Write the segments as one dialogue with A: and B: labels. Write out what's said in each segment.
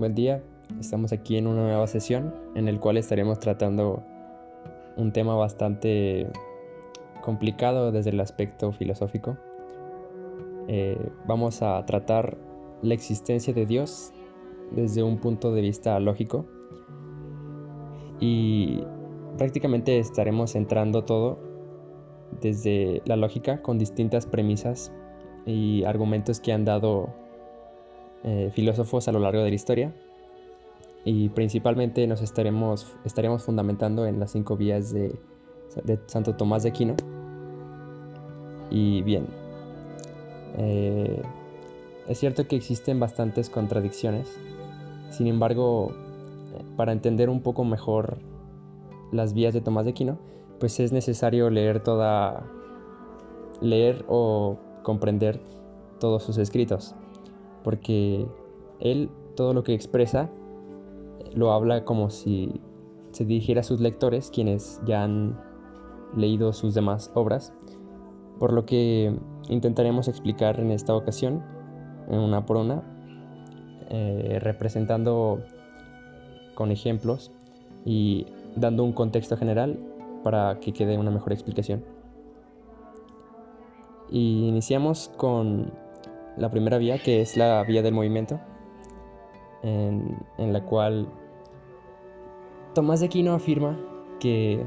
A: buen día. Estamos aquí en una nueva sesión en el cual estaremos tratando un tema bastante complicado desde el aspecto filosófico. Eh, vamos a tratar la existencia de Dios desde un punto de vista lógico y prácticamente estaremos centrando todo desde la lógica con distintas premisas y argumentos que han dado eh, filósofos a lo largo de la historia. Y principalmente nos estaremos, estaremos fundamentando en las cinco vías de, Santo Tomás de Aquino. Y bien, eh, es cierto que existen bastantes contradicciones, sin embargo, para entender un poco mejor las vías de Tomás de Aquino, pues es necesario leer toda, leer o comprender todos sus escritos porque él todo lo que expresa lo habla como si se dirigiera a sus lectores, quienes ya han leído sus demás obras, por lo que intentaremos explicar en esta ocasión, una por una, eh, representando con ejemplos y dando un contexto general para que quede una mejor explicación. Y iniciamos con la primera vía, que es la vía del movimiento, en, la cual Tomás de Aquino afirma que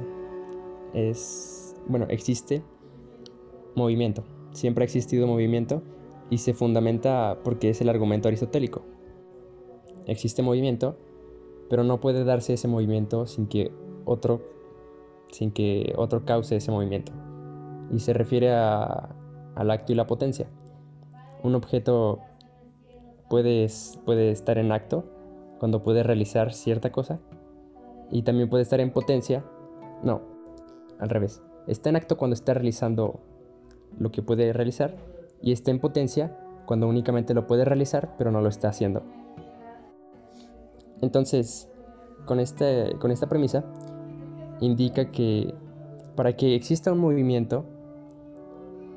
A: es, bueno, existe movimiento, siempre ha existido movimiento y se fundamenta porque es el argumento aristotélico. Existe movimiento, pero no puede darse ese movimiento sin que otro, sin que otro cause ese movimiento. Y se refiere al acto y la potencia un objeto puede, estar en acto cuando puede realizar cierta cosa y también puede estar en potencia. No, al revés. Está en acto cuando está realizando lo que puede realizar y está en potencia cuando únicamente lo puede realizar pero no lo está haciendo. Entonces, con, este, con esta premisa, indica que para que exista un movimiento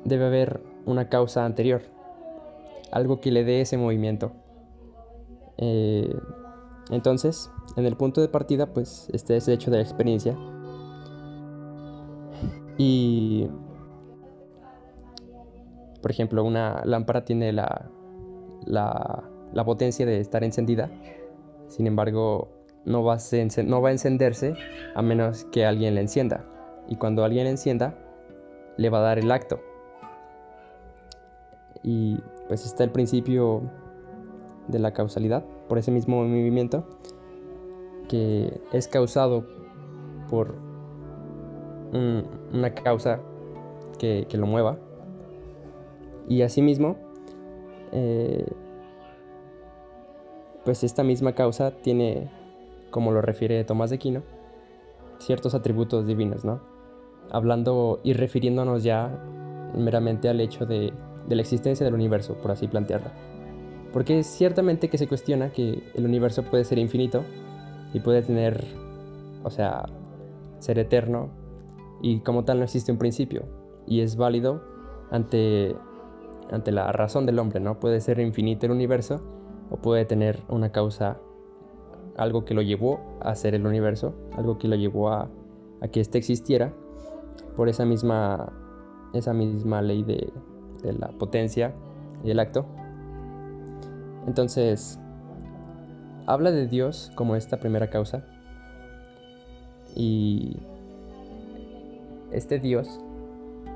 A: debe haber una causa anterior algo que le dé ese movimiento. Eh, entonces, en el punto de partida, pues este es el hecho de la experiencia. Y, por ejemplo, una lámpara tiene la, la, la potencia de estar encendida. Sin embargo, no va, a no va a encenderse a menos que alguien la encienda. Y cuando alguien la encienda, le va a dar el acto. Y pues está el principio de la causalidad, por ese mismo movimiento, que es causado por una causa que, lo mueva. Y asimismo, eh, pues esta misma causa tiene, como lo refiere Tomás de Aquino, ciertos atributos divinos, ¿no? Hablando y refiriéndonos ya meramente al hecho de de la existencia del universo, por así plantearla. Porque es ciertamente que se cuestiona que el universo puede ser infinito y puede tener, o sea, ser eterno y como tal no existe un principio y es válido ante, ante la razón del hombre, ¿no? Puede ser infinito el universo o puede tener una causa, algo que lo llevó a ser el universo, algo que lo llevó a, que éste existiera por esa misma, esa misma ley de, de la potencia y el acto. Entonces, habla de Dios como esta primera causa y este Dios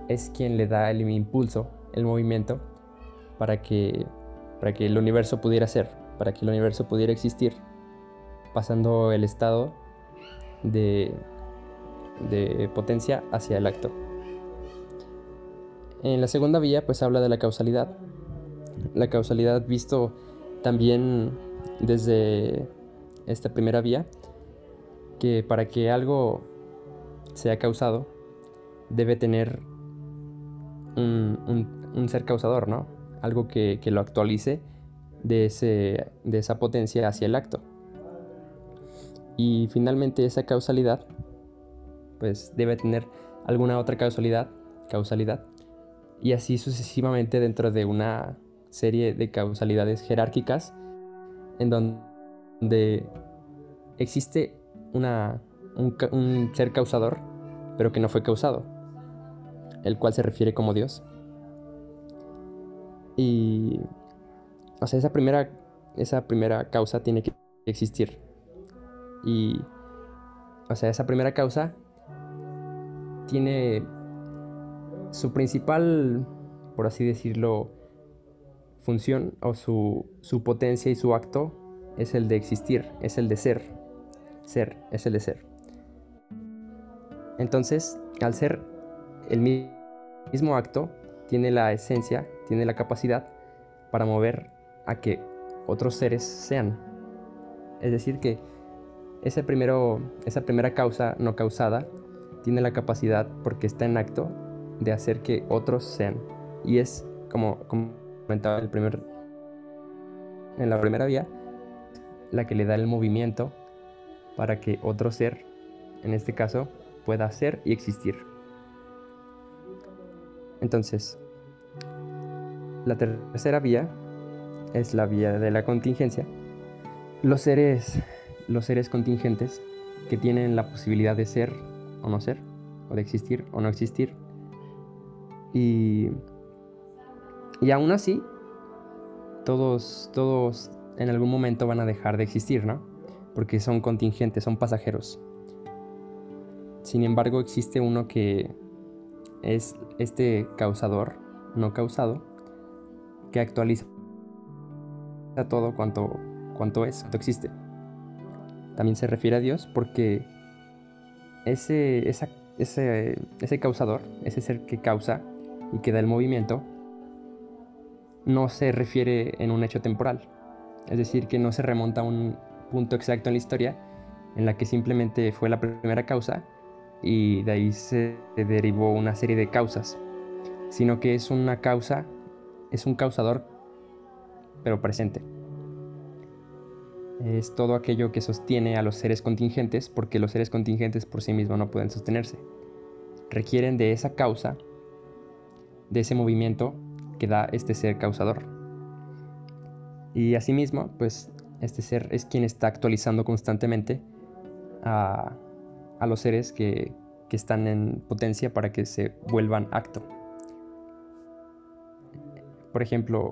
A: es quien le da el impulso, el movimiento, para que, para que el universo pudiera ser, para que el universo pudiera existir, pasando el estado de, de potencia hacia el acto. En la segunda vía pues habla de la causalidad. La causalidad visto también desde esta primera vía, que para que algo sea causado debe tener un, ser causador, ¿no? Algo que, que, lo actualice de, ese, de esa potencia hacia el acto. Y finalmente esa causalidad pues debe tener alguna otra causalidad, causalidad y así sucesivamente dentro de una serie de causalidades jerárquicas en donde existe una, un, ser causador, pero que no fue causado, el cual se refiere como Dios. Y, o sea, esa primera, esa primera causa tiene que existir. Y, o sea, esa primera causa tiene su principal, por así decirlo, función o su, su potencia y su acto es el de existir, es el de ser. Ser, es el de ser. Entonces, al ser el mismo acto, tiene la esencia, tiene la capacidad para mover a que otros seres sean. Es decir, que esa primera causa no causada tiene la capacidad, porque está en acto, de hacer que otros sean. Y es, como comentaba el primer, en la primera vía, la que le da el movimiento para que otro ser, en este caso, pueda ser y existir. Entonces, la tercera vía es la vía de la contingencia. Los seres, los seres contingentes que tienen la posibilidad de ser o no ser, o de existir o no existir. Y, y aún así, todos, todos en algún momento van a dejar de existir, ¿no? Porque son contingentes, son pasajeros. Sin embargo, existe uno que es este causador, no causado, que actualiza todo cuanto, cuanto es, cuanto existe. También se refiere a Dios porque ese, ese, ese causador, ese ser que causa y que da el movimiento, no se refiere en un hecho temporal, es decir, que no se remonta a un punto exacto en la historia en la que simplemente fue la primera causa y de ahí se derivó una serie de causas, sino que es una causa, es un causador, pero presente. Es todo aquello que sostiene a los seres contingentes, porque los seres contingentes por sí mismos no pueden sostenerse. Requieren de esa causa, de ese movimiento que da este ser causador. Y asimismo, pues este ser es quien está actualizando constantemente a, los seres que, están en potencia para que se vuelvan acto. Por ejemplo,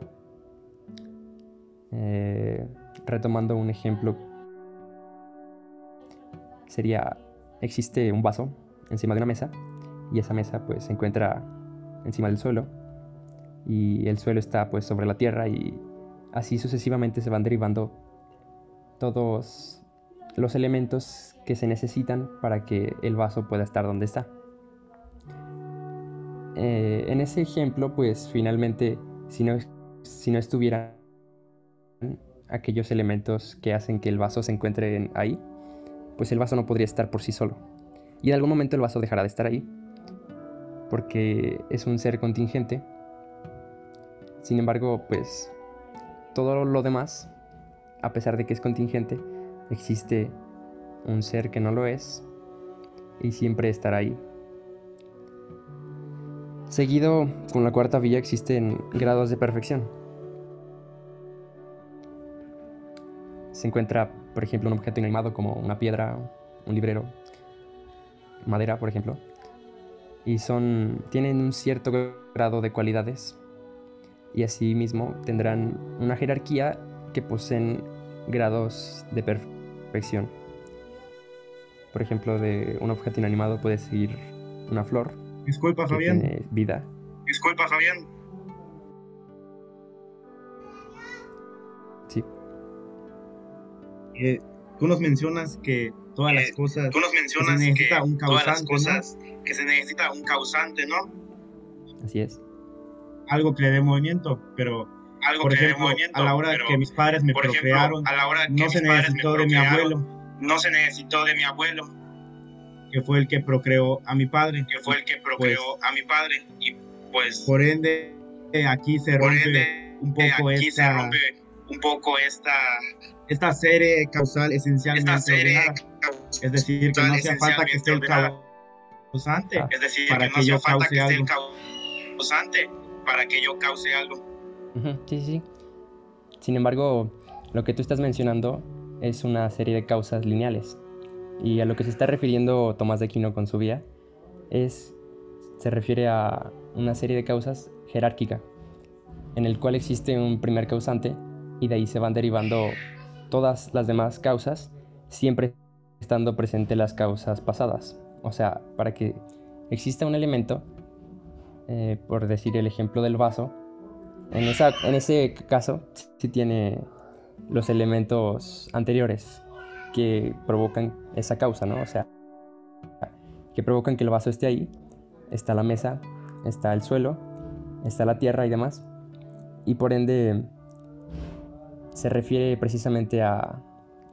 A: eh, retomando un ejemplo, sería, existe un vaso encima de una mesa y esa mesa pues se encuentra encima del suelo y el suelo está pues sobre la tierra y Así sucesivamente se van derivando todos los elementos que se necesitan para que el vaso pueda estar donde está. Eh, en ese ejemplo, pues finalmente, si no, si no estuvieran aquellos elementos que hacen que el vaso se encuentre ahí, pues el vaso no podría estar por sí solo. Y en algún momento el vaso dejará de estar ahí, porque es un ser contingente. Sin embargo, pues todo lo demás, a pesar de que es contingente, existe un ser que no lo es y siempre estará ahí. Seguido con la cuarta vía existen grados de perfección. Se encuentra, por ejemplo, un objeto inanimado como una piedra, un librero, madera, por ejemplo, y son tienen un cierto grado de cualidades y asimismo tendrán una jerarquía que poseen grados de perfección. Por ejemplo, de un objeto inanimado puede seguir una flor.
B: Disculpa, Fabián.
A: Tiene vida.
B: Disculpa, Fabián.
A: Sí.
B: Eh, tú nos mencionas que todas las eh, cosas.
C: Tú nos mencionas que, un todas las cosas que se necesita un causante, ¿no?
A: Así es
B: algo que le dé movimiento, pero algo por ejemplo, a la hora que mis padres me procrearon, no se necesitó de mi abuelo.
C: No se necesitó de mi abuelo.
B: Que fue el que procreó a mi padre.
C: Que fue el que procreó pues, a mi padre. Y pues.
B: Por ende, aquí se rompe un poco esta.
C: Un poco esta.
B: Esta serie causal esencialmente esta serie Es decir, que no hace falta que esté el causante.
C: Es decir, para que, no yo falta que esté el causante para que yo cause algo.
A: sí, sí. Sin embargo, lo que tú estás mencionando es una serie de causas lineales. Y a lo que se está refiriendo Tomás de Aquino con su vía es, se refiere a una serie de causas jerárquica, en el cual existe un primer causante y de ahí se van derivando todas las demás causas, siempre estando presentes las causas pasadas. O sea, para que exista un elemento, eh, por decir el ejemplo del vaso, en, esa, en ese caso sí tiene los elementos anteriores que provocan esa causa, ¿no? O sea, que provocan que el vaso esté ahí. Está la mesa, está el suelo, está la tierra y demás. Y por ende se refiere precisamente a,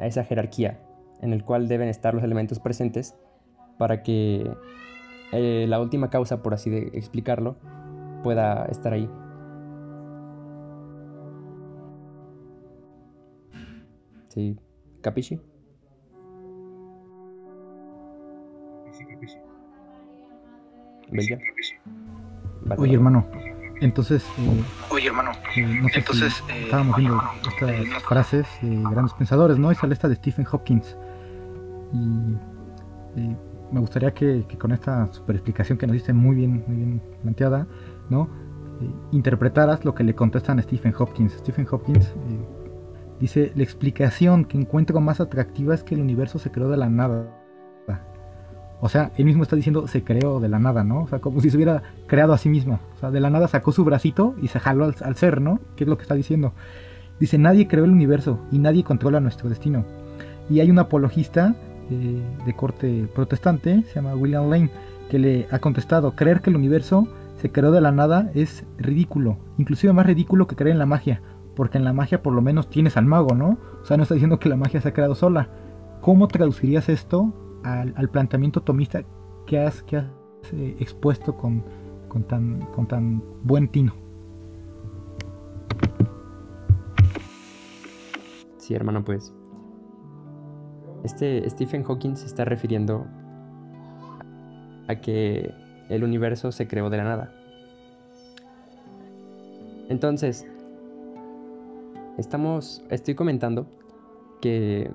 A: a esa jerarquía en el cual deben estar los elementos presentes para que eh, la última causa, por así de explicarlo, pueda estar ahí. Sí, ¿capisci?
D: ¿Bella? Oye, hermano, entonces... Eh, Oye, hermano, eh, entonces... Eh, estábamos viendo estas frases de grandes pensadores, ¿no? Y sale esta de Stephen Hopkins. Y me gustaría que, con esta super explicación que nos diste muy bien, muy bien planteada, ¿no? Interpretaras lo que le contestan a Stephen Hopkins. Stephen Hopkins dice, la explicación que encuentro más atractiva es que el universo se creó de la nada. O sea, él mismo está diciendo se creó de la nada, ¿no? O sea, como si se hubiera creado a sí mismo. O sea, de la nada sacó su bracito y se jaló al, al ser, ¿no? ¿Qué es lo que está diciendo? Dice, nadie creó el universo y nadie controla nuestro destino. Y hay un apologista de, corte protestante, se llama William Lane, que le ha contestado, creer que el universo se creó de la nada es ridículo, inclusive más ridículo que creer en la magia, porque en la magia por lo menos tienes al mago, ¿no? O sea, no está diciendo que la magia se ha creado sola. ¿Cómo traducirías esto al, planteamiento tomista que has, que has eh, expuesto con, con, tan, con tan buen tino?
A: Sí, hermano, pues este Stephen Hawking se está refiriendo a que el universo se creó de la nada. Entonces, estamos, estoy comentando que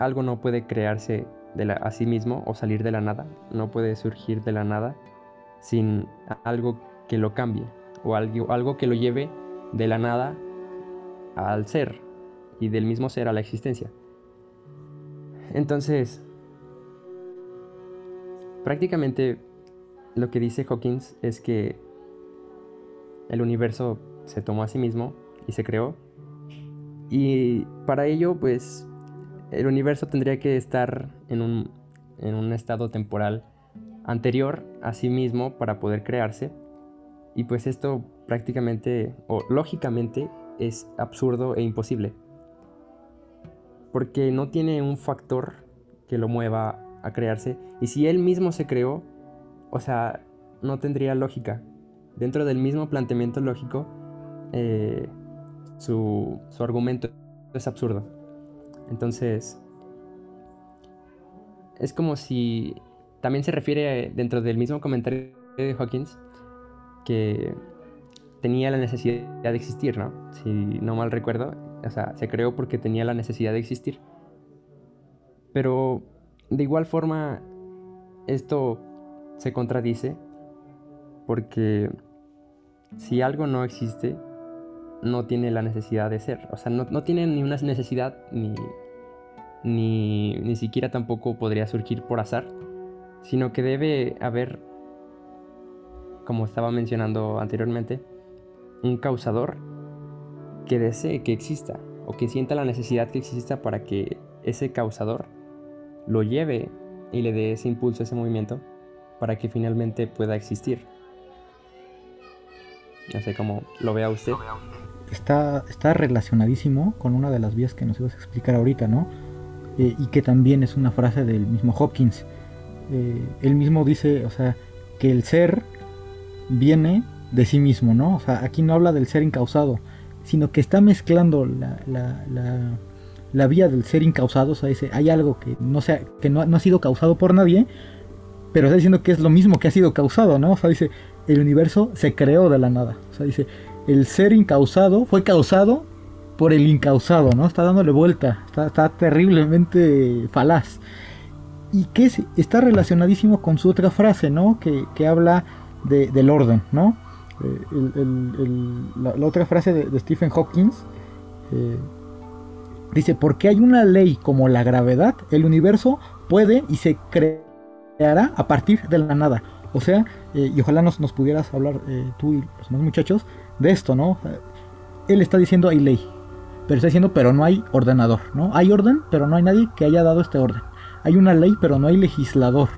A: algo no puede crearse de a sí mismo o salir de la nada, no puede surgir de la nada sin algo que lo cambie o algo, algo que lo lleve de la nada al ser y del mismo ser a la existencia. Entonces, prácticamente lo que dice Hawkins es que el universo se tomó a sí mismo y se creó. Y para ello, pues, el universo tendría que estar en un, en un estado temporal anterior a sí mismo para poder crearse. Y pues esto prácticamente o lógicamente es absurdo e imposible porque no tiene un factor que lo mueva a crearse. Y si él mismo se creó, o sea, no tendría lógica. Dentro del mismo planteamiento lógico, eh, su, su argumento es absurdo. Entonces, es como si también se refiere dentro del mismo comentario de Hawkins que tenía la necesidad de existir, ¿no? Si no mal recuerdo, o sea, se creó porque tenía la necesidad de existir. Pero de igual forma, esto se contradice porque si algo no existe, no tiene la necesidad de ser. O sea, no, tiene ni una necesidad ni, ni, ni siquiera tampoco podría surgir por azar, sino que debe haber, como estaba mencionando anteriormente, un causador que desee que exista o que sienta la necesidad que exista para que ese causador lo lleve y le dé ese impulso, ese movimiento, para que finalmente pueda existir. No sé cómo lo vea usted.
D: Está, está relacionadísimo con una de las vías que nos ibas a explicar ahorita, ¿no? Eh, y que también es una frase del mismo Hopkins. Eh, él mismo dice, o sea, que el ser viene de sí mismo, ¿no? O sea, aquí no habla del ser incausado, sino que está mezclando la, la, vía del ser incausado, o sea, dice, hay algo que no, sea, que no, ha sido causado por nadie, pero está diciendo que es lo mismo que ha sido causado, ¿no? O sea, dice, el universo se creó de la nada, o sea, dice, el ser incausado fue causado por el incausado, ¿no? Está dándole vuelta, está, terriblemente falaz. Y que está relacionadísimo con su otra frase, ¿no? Que, habla del orden, ¿no? Eh, la, otra frase de, Stephen Hawking eh, dice, porque hay una ley como la gravedad, el universo puede y se creará a partir de la nada. O sea, eh, y ojalá nos, nos pudieras hablar tú y los demás muchachos de esto, ¿no? Él está diciendo hay ley, pero está diciendo pero no hay ordenador, ¿no? Hay orden, pero no hay nadie que haya dado este orden. Hay una ley, pero no hay legislador.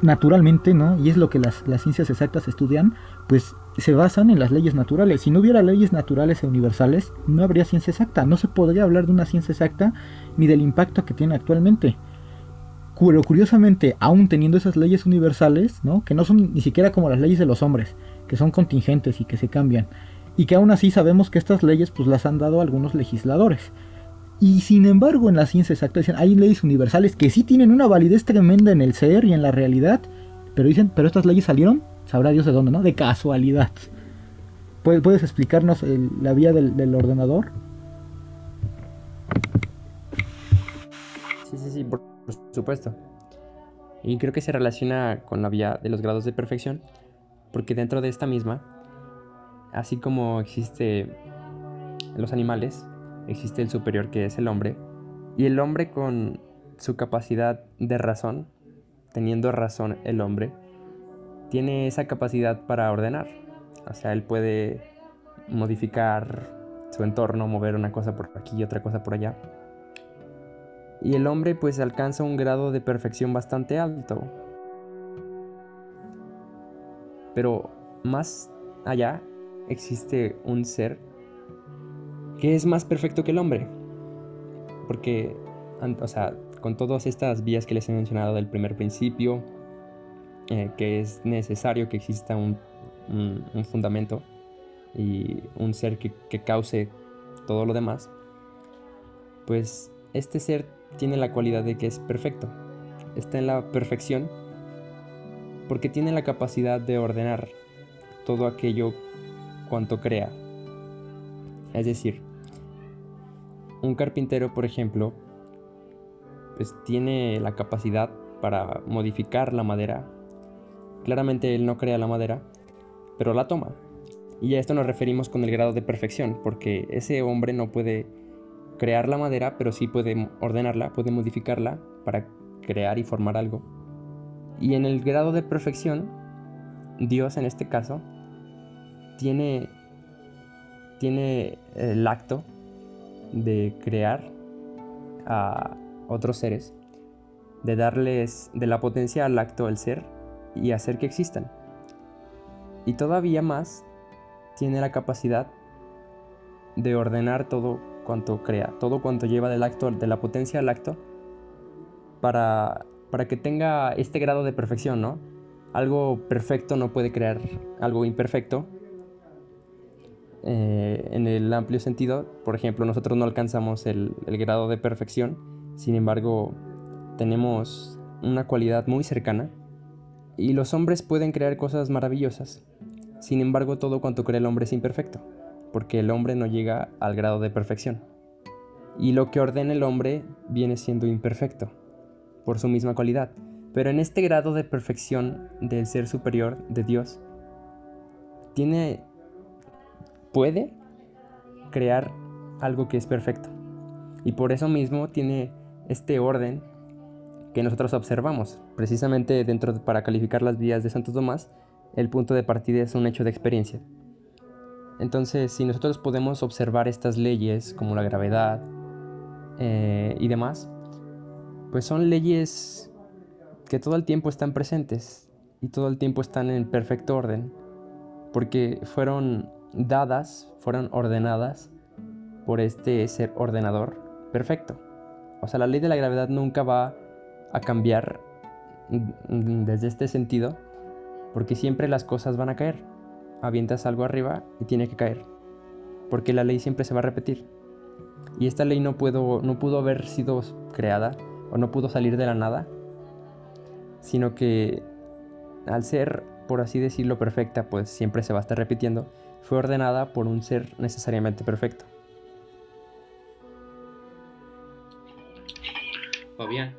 D: Naturalmente, ¿no? Y es lo que las, las ciencias exactas estudian, pues se basan en las leyes naturales. Si no hubiera leyes naturales e universales, no habría ciencia exacta. No se podría hablar de una ciencia exacta ni del impacto que tiene actualmente. Pero curiosamente, aún teniendo esas leyes universales, ¿no? que no son ni siquiera como las leyes de los hombres, que son contingentes y que se cambian, y que aún así sabemos que estas leyes pues las han dado algunos legisladores. Y sin embargo en la ciencia exacta dicen, hay leyes universales que sí tienen una validez tremenda en el ser y en la realidad, pero dicen, pero estas leyes salieron, sabrá Dios de dónde, ¿no? De casualidad. ¿Puedes, explicarnos la vía del, ordenador?
A: Sí, sí, sí, por supuesto. Y creo que se relaciona con la vía de los grados de perfección, porque dentro de esta misma, así como existe los animales, existe el superior que es el hombre, y el hombre con su capacidad de razón, teniendo razón el hombre, tiene esa capacidad para ordenar. O sea, él puede modificar su entorno, mover una cosa por aquí y otra cosa por allá. Y el hombre pues alcanza un grado de perfección bastante alto. Pero más allá existe un ser que es más perfecto que el hombre. Porque, o sea, con todas estas vías que les he mencionado del primer principio, eh, que es necesario que exista un, fundamento y un ser que, que cause todo lo demás, pues este ser tiene la cualidad de que es perfecto. Está en la perfección porque tiene la capacidad de ordenar todo aquello cuanto crea. Es decir, un carpintero, por ejemplo, pues tiene la capacidad para modificar la madera. Claramente él no crea la madera, pero la toma. Y a esto nos referimos con el grado de perfección, porque ese hombre no puede crear la madera, pero sí puede ordenarla, puede modificarla para crear y formar algo. Y en el grado de perfección, Dios en este caso, tiene, tiene el acto de crear a otros seres, de darles de la potencia al acto del ser y hacer que existan. Y todavía más tiene la capacidad de ordenar todo cuanto crea, todo cuanto lleva del acto, de la potencia al acto, para, para que tenga este grado de perfección, ¿no? Algo perfecto no puede crear algo imperfecto, eh, en el amplio sentido. Por ejemplo, nosotros no alcanzamos el, grado de perfección, sin embargo, tenemos una cualidad muy cercana y los hombres pueden crear cosas maravillosas. Sin embargo, todo cuanto crea el hombre es imperfecto, porque el hombre no llega al grado de perfección. Y lo que ordena el hombre viene siendo imperfecto, por su misma cualidad. Pero en este grado de perfección del ser superior de Dios, tiene puede crear algo que es perfecto. Y por eso mismo tiene este orden que nosotros observamos. Precisamente dentro de, para calificar las vías de Santo Tomás, el punto de partida es un hecho de experiencia. Entonces, si nosotros podemos observar estas leyes como la gravedad eh, y demás, pues son leyes que todo el tiempo están presentes y todo el tiempo están en perfecto orden, porque fueron dadas, fueron ordenadas por este ser ordenador perfecto. O sea, la ley de la gravedad nunca va a cambiar desde este sentido, porque siempre las cosas van a caer. Avientas algo arriba y tiene que caer, porque la ley siempre se va a repetir. Y esta ley no, puedo, no pudo haber sido creada o no pudo salir de la nada, sino que al ser, por así decirlo, perfecta, pues siempre se va a estar repitiendo fue ordenada por un ser necesariamente perfecto.
E: ¿O bien?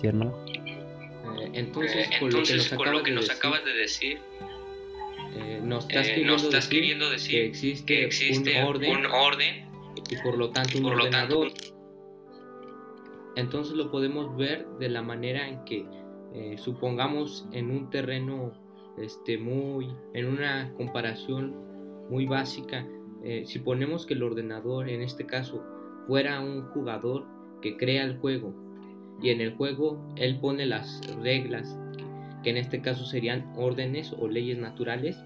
A: ¿Sí, hermano?
E: Entonces, eh, entonces, por lo que nos, acabas, de decir, eh, nos eh, estás, queriendo, nos estás decir queriendo, decir que existe, un, orden, y por lo tanto un por ordenador. Entonces lo podemos ver de la manera en que eh, supongamos en un terreno este, muy, en una comparación muy básica, eh, si ponemos que el ordenador en este caso fuera un jugador que crea el juego y en el juego él pone las reglas que en este caso serían órdenes o leyes naturales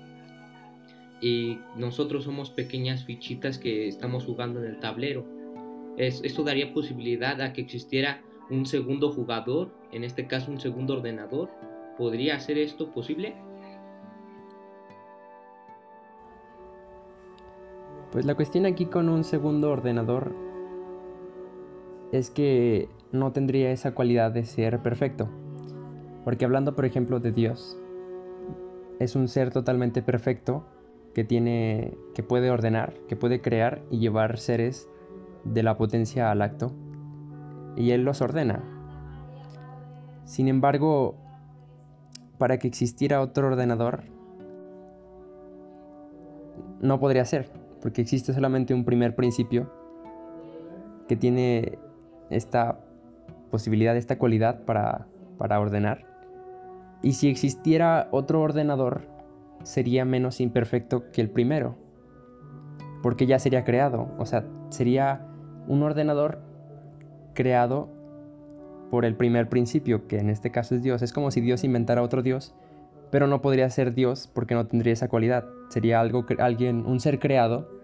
E: y nosotros somos pequeñas fichitas que estamos jugando en el tablero. esto daría posibilidad a que existiera un segundo jugador, en este caso un segundo ordenador. ¿Podría ser esto posible?
A: Pues la cuestión aquí con un segundo ordenador es que no tendría esa cualidad de ser perfecto. Porque hablando por ejemplo de Dios, es un ser totalmente perfecto que tiene que puede ordenar, que puede crear y llevar seres de la potencia al acto y él los ordena. Sin embargo, para que existiera otro ordenador no podría ser, porque existe solamente un primer principio que tiene esta posibilidad, esta cualidad para, para ordenar. Y si existiera otro ordenador, sería menos imperfecto que el primero, porque ya sería creado, o sea, sería un ordenador creado por el primer principio, que en este caso es Dios. Es como si Dios inventara otro Dios, pero no podría ser Dios porque no tendría esa cualidad. Sería algo, alguien, un ser creado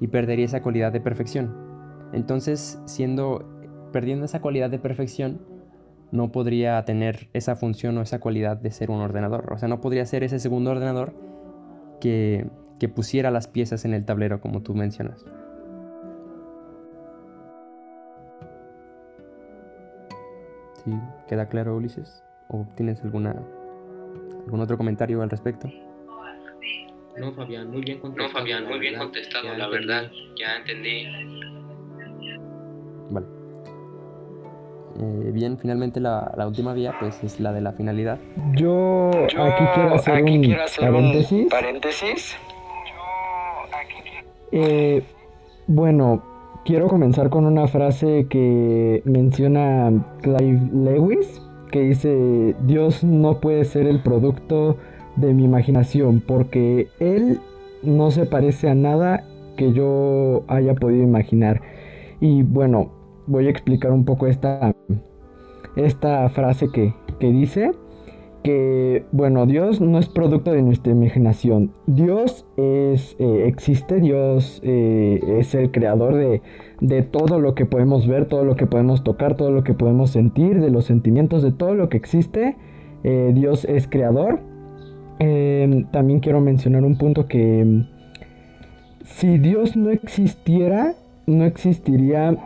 A: y perdería esa cualidad de perfección. Entonces, siendo, perdiendo esa cualidad de perfección, no podría tener esa función o esa cualidad de ser un ordenador. O sea, no podría ser ese segundo ordenador que, que pusiera las piezas en el tablero como tú mencionas. ¿Sí queda claro, Ulises? ¿O tienes alguna algún otro comentario al respecto?
E: No, Fabián, muy bien contestado.
F: No, Fabián, muy bien contestado, la verdad, ya entendí.
A: Vale. Eh, bien, finalmente la, la, última vía pues es la de la finalidad.
G: Yo, aquí quiero hacer, un, paréntesis. paréntesis. Eh, bueno, quiero comenzar con una frase que menciona Clive Lewis, que dice, Dios no puede ser el producto de mi imaginación, porque Él no se parece a nada que yo haya podido imaginar. Y bueno, voy a explicar un poco esta, esta frase que, que dice que, bueno, Dios no es producto de nuestra imaginación. Dios es, eh, existe, Dios eh, es el creador de, de, todo lo que podemos ver, todo lo que podemos tocar, todo lo que podemos sentir, de los sentimientos, de todo lo que existe. Eh, Dios es creador. Em, también quiero mencionar un punto que em, si Dios no existiera, no existiría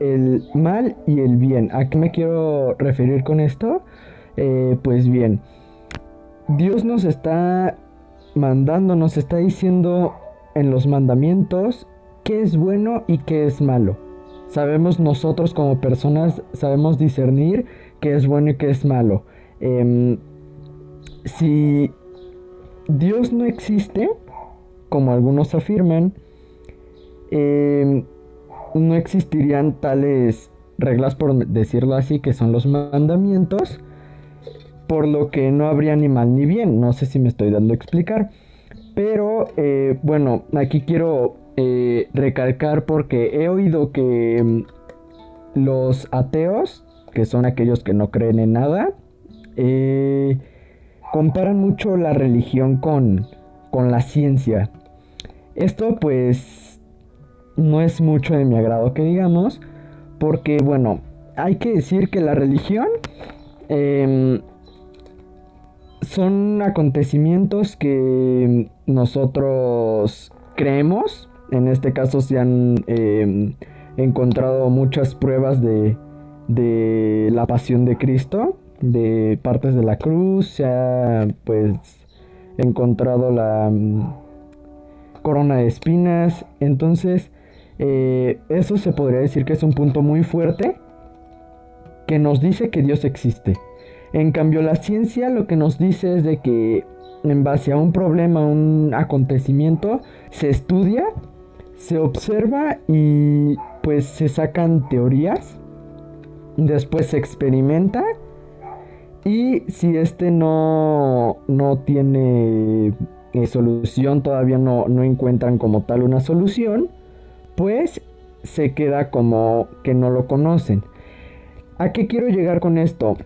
G: el mal y el bien. ¿A qué me quiero referir con esto? Eh, pues bien, Dios nos está mandando, nos está diciendo en los mandamientos qué es bueno y qué es malo. Sabemos nosotros como personas, sabemos discernir qué es bueno y qué es malo. Em, si Dios no existe, como algunos afirman, em, no existirían tales reglas, por decirlo así, que son los mandamientos, por lo que no habría ni mal ni bien. No sé si me estoy dando a explicar. Pero eh, bueno, aquí quiero eh, recalcar porque he oído que mm, los ateos, que son aquellos que no creen en nada, eh, comparan mucho la religión con, con la ciencia. Esto pues no es mucho de mi agrado que digamos, porque bueno, hay que decir que la religión em, son acontecimientos que nosotros creemos. En este caso se han em, encontrado muchas pruebas de, de, la pasión de Cristo, de partes de la cruz. Se ha pues encontrado la mm, corona de espinas. Entonces, eh, eso se podría decir que es un punto muy fuerte que nos dice que Dios existe. En cambio, la ciencia lo que nos dice es de que en base a un problema, un acontecimiento, se estudia, se observa y pues se sacan teorías, después se experimenta y si este no, no tiene eh, solución, todavía no, no encuentran como tal una solución, pues se queda como que no lo conocen. ¿A qué quiero llegar con esto?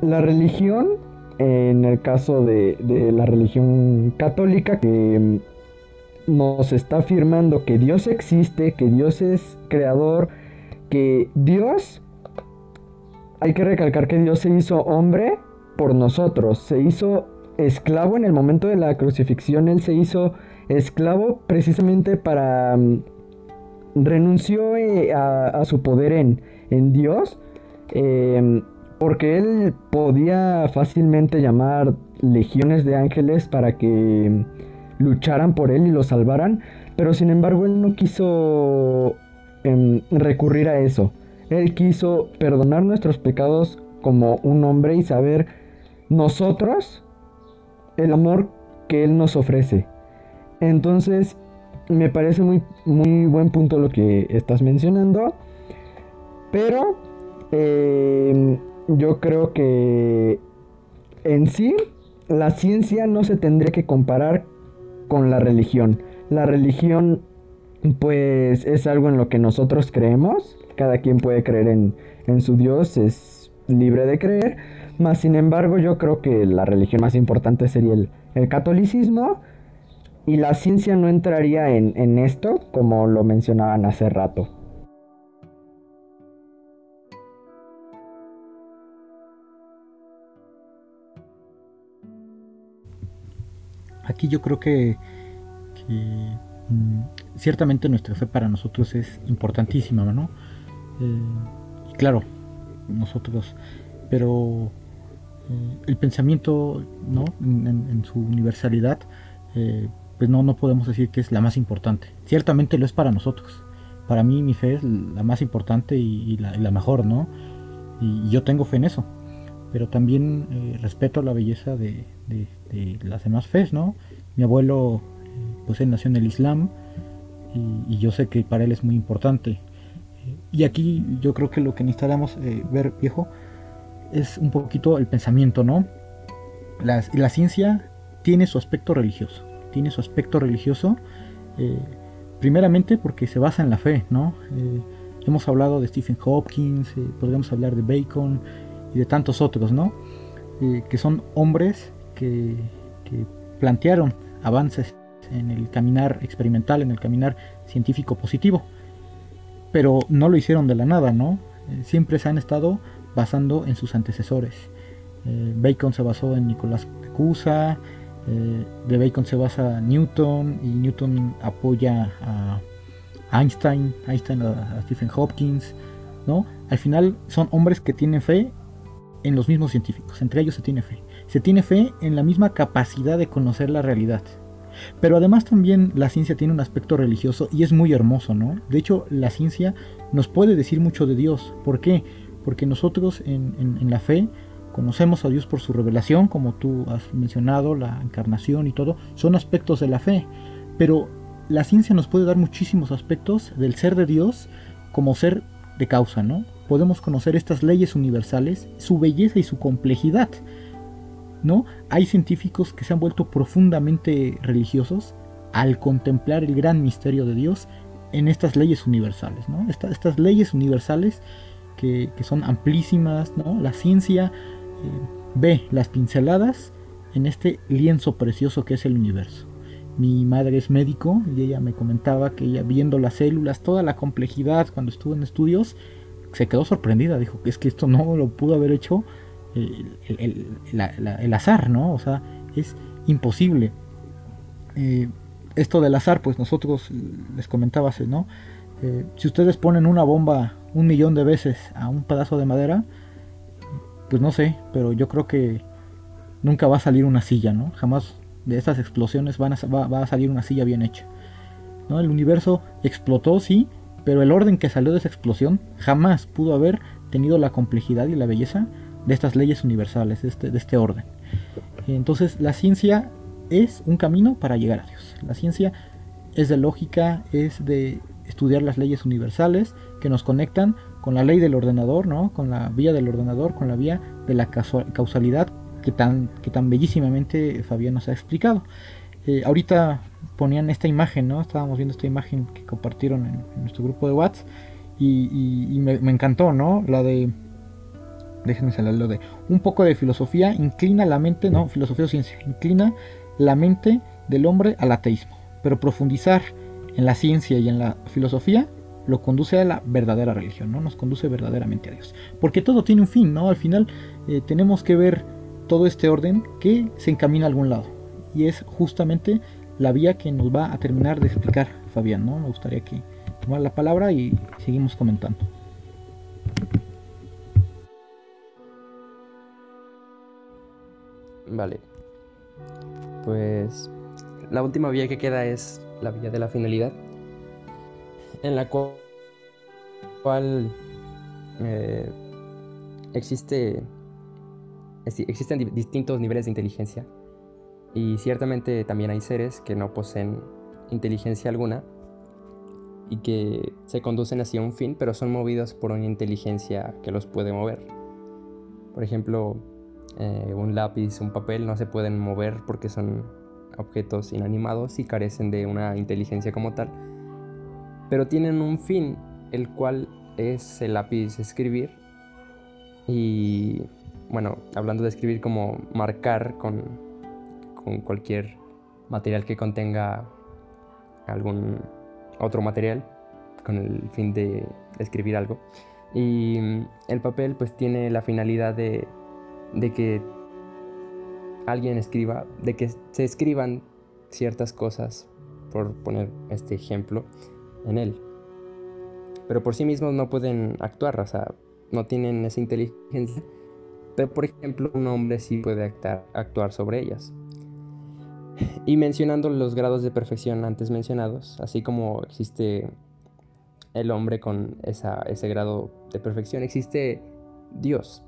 G: La religión, en el caso de, de la religión católica, que nos está afirmando que Dios existe, que Dios es creador, que Dios, hay que recalcar que Dios se hizo hombre por nosotros, se hizo esclavo en el momento de la crucifixión, Él se hizo esclavo precisamente para... Mm, renunció eh, a, su poder en, en Dios, em, porque Él podía fácilmente llamar legiones de ángeles para que lucharan por él y lo salvaran, pero sin embargo él no quiso em, recurrir a eso. Él quiso perdonar nuestros pecados como un hombre y saber nosotros el amor que él nos ofrece. Entonces, me parece muy, muy buen punto lo que estás mencionando, pero em, yo creo que en sí la ciencia no se tendría que comparar con la religión. La religión pues es algo en lo que nosotros creemos. Cada quien puede creer en, en su Dios, es libre de creer. Más sin embargo yo creo que la religión más importante sería el, el catolicismo. Y la ciencia no entraría en, en esto como lo mencionaban hace rato.
D: Aquí yo creo que, mm, ciertamente nuestra fe para nosotros es importantísima, ¿no? Eh, claro, nosotros, pero eh, el pensamiento, ¿no? En, su universalidad, eh, pues no, no podemos decir que es la más importante. Ciertamente lo es para nosotros. Para mí mi fe es la más importante y, la, mejor, ¿no? y yo tengo fe en eso pero también eh, respeto la belleza de, las demás fes, ¿no? Mi abuelo, pues él nació en el Islam y, yo sé que para él es muy importante. Y aquí yo creo que lo que necesitamos eh, ver, viejo, es un poquito el pensamiento, ¿no? La, la ciencia tiene su aspecto religioso, tiene su aspecto religioso, primeramente porque se basa en la fe, ¿no? hemos hablado de Stephen Hopkins, podríamos hablar de Bacon, y de tantos otros, ¿no? que son hombres que, plantearon avances en el caminar experimental, en el caminar científico positivo, pero no lo hicieron de la nada, ¿no? Eh, siempre se han estado basando en sus antecesores. Eh, Bacon se basó en Nicolás de Cusa, eh, de Bacon se basa Newton y Newton apoya a Einstein, Einstein a, a Stephen Hopkins, ¿no? Al final son hombres que tienen fe en los mismos científicos, entre ellos se tiene fe. Se tiene fe en la misma capacidad de conocer la realidad. Pero además también la ciencia tiene un aspecto religioso y es muy hermoso, ¿no? De hecho, la ciencia nos puede decir mucho de Dios. ¿Por qué? Porque nosotros en, la fe conocemos a Dios por su revelación, como tú has mencionado, la encarnación y todo, son aspectos de la fe. Pero la ciencia nos puede dar muchísimos aspectos del ser de Dios como ser de causa, ¿no? podemos conocer estas leyes universales, su belleza y su complejidad. ¿No? Hay científicos que se han vuelto profundamente religiosos al contemplar el gran misterio de Dios en estas leyes universales, ¿no? estas leyes universales que, son amplísimas, ¿no? La ciencia eh, ve las pinceladas en este lienzo precioso que es el universo. Mi madre es médico y ella me comentaba que ella viendo las células, toda la complejidad cuando estuvo en estudios, se quedó sorprendida, dijo que es que esto no lo pudo haber hecho el, azar, ¿no? O sea, es imposible. Eh, esto del azar, pues nosotros les comentaba, ¿no? Eh, si ustedes ponen una bomba un millón de veces a un pedazo de madera, pues no sé, pero yo creo que nunca va a salir una silla, ¿no? Jamás de estas explosiones van a, va, a salir una silla bien hecha. ¿no? El universo explotó, sí, pero el orden que salió de esa explosión jamás pudo haber tenido la complejidad y la belleza de estas leyes universales, de este, de este orden. Entonces la ciencia es un camino para llegar a Dios. La ciencia es de lógica, es de estudiar las leyes universales que nos conectan con la ley del ordenador, ¿no? con la vía del ordenador, con la vía de la causalidad que tan, que tan bellísimamente Fabián nos ha explicado. Eh, ahorita ponían esta imagen, ¿no? Estábamos viendo esta imagen que compartieron en, nuestro grupo de WhatsApp y, me, encantó, ¿no? La de, déjenme salir lo de, un poco de filosofía inclina la mente, ¿no? Filosofía o ciencia, inclina la mente del hombre al ateísmo, pero profundizar en la ciencia y en la filosofía lo conduce a la verdadera religión, ¿no? Nos conduce verdaderamente a Dios. Porque todo tiene un fin, ¿no? Al final eh, tenemos que ver todo este orden que se encamina a algún lado. Y es justamente la vía que nos va a terminar de explicar Fabián, ¿no? Me gustaría que tomara la palabra y seguimos comentando.
A: Vale. Pues la última vía que queda es la vía de la finalidad, en la cual, eh, existe, existen distintos niveles de inteligencia y ciertamente también hay seres que no poseen inteligencia alguna y que se conducen hacia un fin, pero son movidos por una inteligencia que los puede mover. Por ejemplo, eh, un lápiz, un papel no se pueden mover porque son objetos inanimados y carecen de una inteligencia como tal, pero tienen un fin, el cual es el lápiz escribir y bueno, hablando de escribir como marcar con con cualquier material que contenga algún otro material con el fin de escribir algo. Y el papel pues tiene la finalidad de, de que alguien escriba, de que se escriban ciertas cosas, por poner este ejemplo, en él. Pero por sí mismos no pueden actuar, o sea, no tienen esa inteligencia. Pero por ejemplo, un hombre sí puede actuar sobre ellas. Y mencionando los grados de perfección antes mencionados, así como existe el hombre con ese grado de perfección, existe Dios.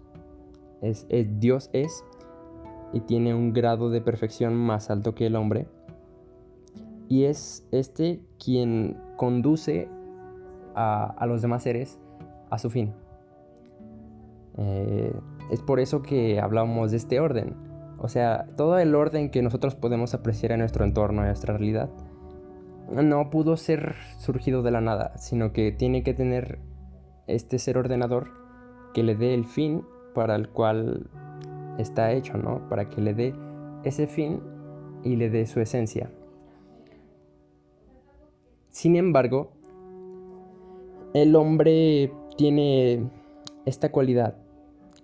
A: Es, Dios es y tiene un grado de perfección más alto que el hombre. Y es este quien conduce a, los demás seres a su fin. Eh, es por eso que hablamos de este orden o sea, todo el orden que nosotros podemos apreciar en nuestro entorno, en nuestra realidad, no pudo ser surgido de la nada, sino que tiene que tener este ser ordenador que le dé el fin para el cual está hecho, ¿no? Para que le dé ese fin y le dé su esencia. Sin embargo, el hombre tiene esta cualidad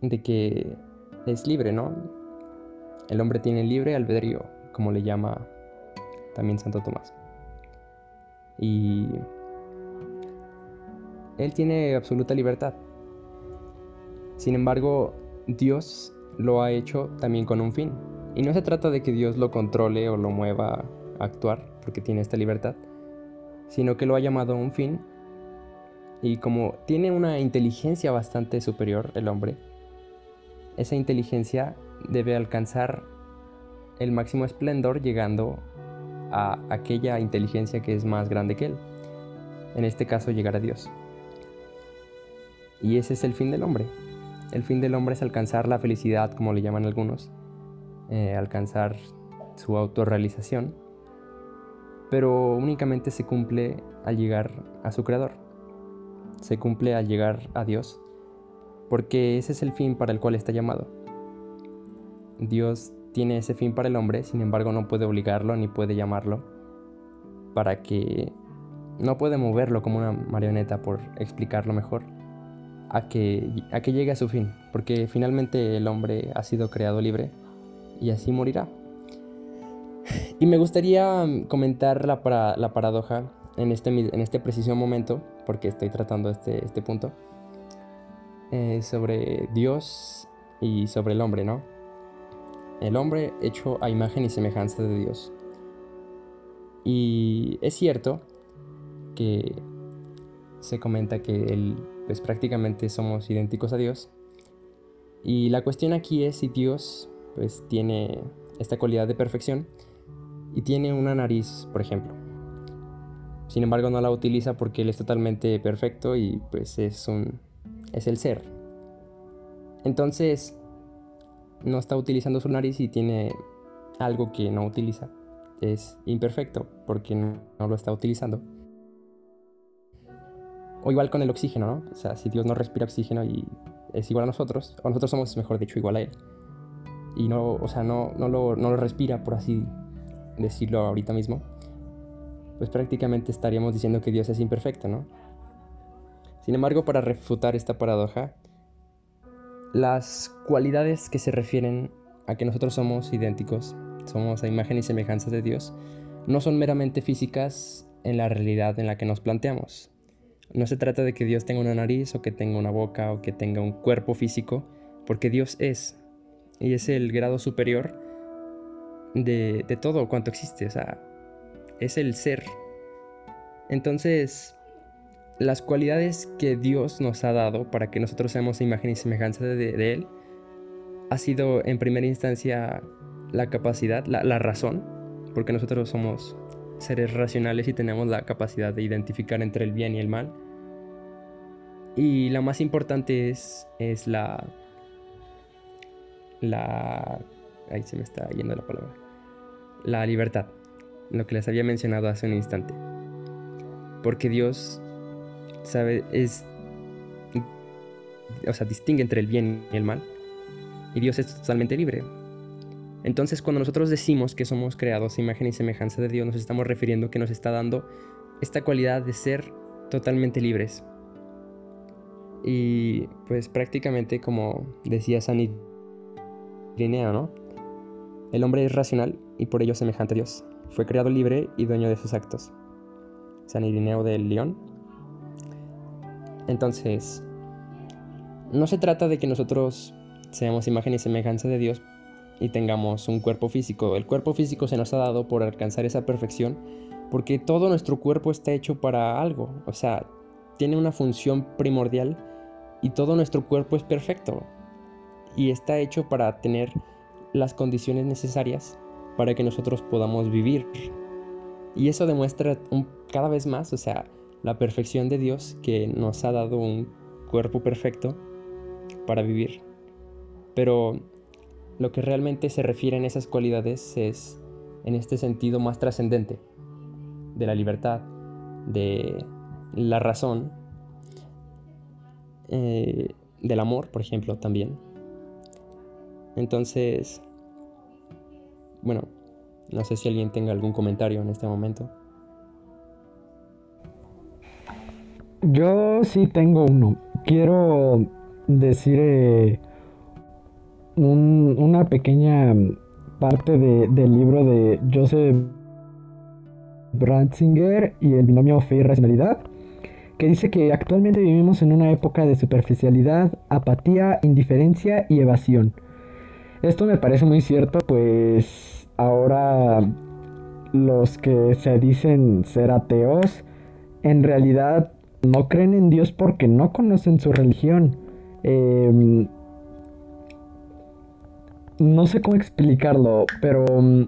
A: de que es libre, ¿no? El hombre tiene libre albedrío, como le llama también Santo Tomás. Y él tiene absoluta libertad. Sin embargo, Dios lo ha hecho también con un fin. Y no se trata de que Dios lo controle o lo mueva a actuar, porque tiene esta libertad, sino que lo ha llamado a un fin. Y como tiene una inteligencia bastante superior el hombre, esa inteligencia debe alcanzar el máximo esplendor llegando a aquella inteligencia que es más grande que él. En este caso, llegar a Dios. Y ese es el fin del hombre. El fin del hombre es alcanzar la felicidad, como le llaman algunos, eh, alcanzar su autorrealización, pero únicamente se cumple al llegar a su creador. Se cumple al llegar a Dios, porque ese es el fin para el cual está llamado. Dios tiene ese fin para el hombre, sin embargo no puede obligarlo ni puede llamarlo para que no puede moverlo como una marioneta por explicarlo mejor a que, a que llegue a su fin, porque finalmente el hombre ha sido creado libre y así morirá. Y me gustaría comentar la, la paradoja en este, en este preciso momento, porque estoy tratando este, este punto, eh, sobre Dios y sobre el hombre, ¿no? el hombre hecho a imagen y semejanza de Dios. Y es cierto que se comenta que él, pues prácticamente somos idénticos a Dios. Y la cuestión aquí es si Dios pues tiene esta cualidad de perfección y tiene una nariz, por ejemplo. Sin embargo, no la utiliza porque él es totalmente perfecto y pues es un es el ser. Entonces, no está utilizando su nariz y tiene algo que no utiliza. Es imperfecto porque no, lo está utilizando. O igual con el oxígeno, ¿no? O sea, si Dios no respira oxígeno y es igual a nosotros, o nosotros somos, mejor dicho, igual a Él. Y no, o sea, no, no, lo, no lo respira, por así decirlo ahorita mismo. Pues prácticamente estaríamos diciendo que Dios es imperfecto, ¿no? Sin embargo, para refutar esta paradoja, las cualidades que se refieren a que nosotros somos idénticos, somos a imagen y semejanza de Dios, no son meramente físicas en la realidad en la que nos planteamos. No se trata de que Dios tenga una nariz o que tenga una boca o que tenga un cuerpo físico, porque Dios es, y es el grado superior de, todo cuanto existe, o sea, es el ser. Entonces, las cualidades que Dios nos ha dado para que nosotros seamos imagen y semejanza de, Él ha sido en primera instancia la capacidad, la, razón, porque nosotros somos seres racionales y tenemos la capacidad de identificar entre el bien y el mal. Y la más importante es, es la... La... Ahí se me está yendo la palabra. La libertad, lo que les había mencionado hace un instante. Porque Dios sabe, es, o sea, distingue entre el bien y el mal. Y Dios es totalmente libre. Entonces, cuando nosotros decimos que somos creados a imagen y semejanza de Dios, nos estamos refiriendo que nos está dando esta cualidad de ser totalmente libres. Y pues prácticamente como decía San Irineo, ¿no? El hombre es racional y por ello semejante a Dios. Fue creado libre y dueño de sus actos. San Irineo del León entonces, no se trata de que nosotros seamos imagen y semejanza de Dios y tengamos un cuerpo físico. El cuerpo físico se nos ha dado por alcanzar esa perfección porque todo nuestro cuerpo está hecho para algo. O sea, tiene una función primordial y todo nuestro cuerpo es perfecto. Y está hecho para tener las condiciones necesarias para que nosotros podamos vivir. Y eso demuestra cada vez más, o sea, la perfección de Dios que nos ha dado un cuerpo perfecto para vivir. Pero lo que realmente se refiere en esas cualidades es en este sentido más trascendente de la libertad, de la razón, eh, del amor, por ejemplo, también. Entonces, bueno, no sé si alguien tenga algún comentario en este momento.
G: Yo sí tengo uno. Quiero decir eh, una pequeña parte del libro de Joseph Ratzinger y el binomio fe y racionalidad, que dice que actualmente vivimos en una época de superficialidad, apatía, indiferencia y evasión. Esto me parece muy cierto, pues ahora los que se dicen ser ateos, en realidad no creen en Dios porque no conocen su religión. Em, no sé cómo explicarlo, pero mm,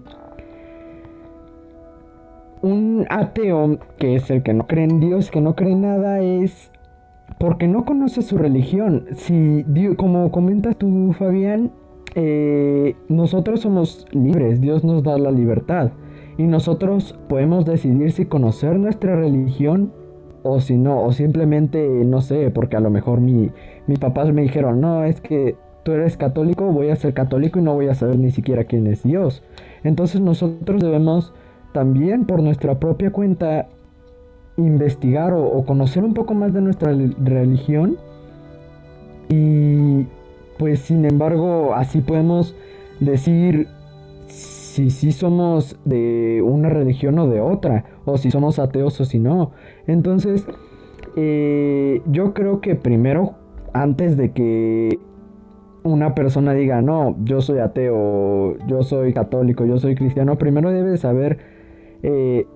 G: un ateo que es el que no cree en Dios, que no cree en nada, es porque no conoce su religión. Si, como comentas tú, Fabián, eh, nosotros somos libres, Dios nos da la libertad. Y nosotros podemos decidir si conocer nuestra religión o si no, o simplemente, no sé, porque a lo mejor mi, mis papás me dijeron, no, es que tú eres católico, voy a ser católico y no voy a saber ni siquiera quién es Dios. Entonces nosotros debemos también por nuestra propia cuenta investigar o, conocer un poco más de nuestra religión y pues sin embargo así podemos decir si sí somos de una religión o de otra, o si somos ateos o si no. Entonces, eh, yo creo que primero, antes de que una persona diga, no, yo soy ateo, yo soy católico, yo soy cristiano, primero debe saber eh,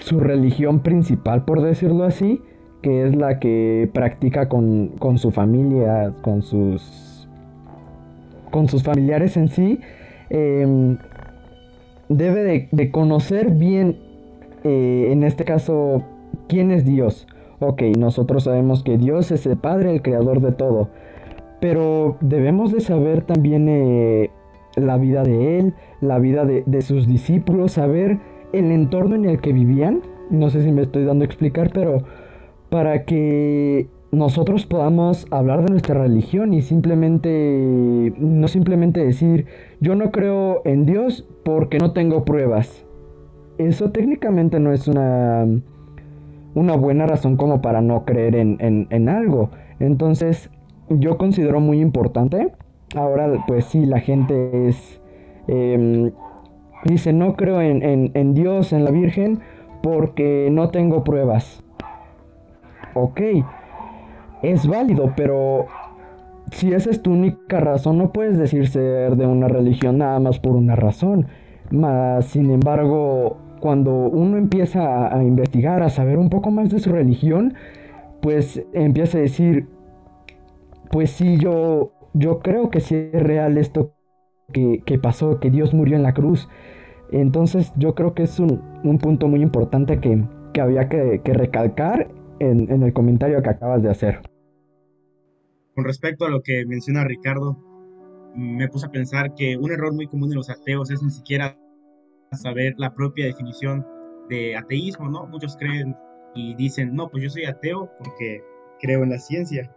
G: su religión principal, por decirlo así, que es la que practica con, su familia, con sus, con sus familiares en sí, em, debe de, conocer bien, eh, en este caso, quién es Dios. Ok, nosotros sabemos que Dios es el Padre, el Creador de todo, pero debemos de saber también eh, la vida de Él, la vida de, sus discípulos, saber el entorno en el que vivían. No sé si me estoy dando a explicar, pero para que nosotros podamos hablar de nuestra religión y simplemente, no simplemente decir, yo no creo en Dios porque no tengo pruebas. Eso técnicamente no es una, una buena razón como para no creer en, algo. Entonces, yo considero muy importante. Ahora, pues sí, la gente es... Em, dice, no creo en, en Dios, en la Virgen, porque no tengo pruebas ok, es válido, pero si esa es tu única razón, no puedes decir ser de una religión nada más por una razón. Más, sin embargo, cuando uno empieza a, investigar, a saber un poco más de su religión, pues empieza a decir, pues sí, yo, yo creo que sí es real esto que, pasó, que Dios murió en la cruz. Entonces yo creo que es un, punto muy importante que, había que, que recalcar en, el comentario que acabas de hacer.
B: Con respecto a lo que menciona Ricardo, me puse a pensar que un error muy común de los ateos es ni siquiera saber la propia definición de ateísmo, ¿no? Muchos creen y dicen, no, pues yo soy ateo porque creo en la ciencia.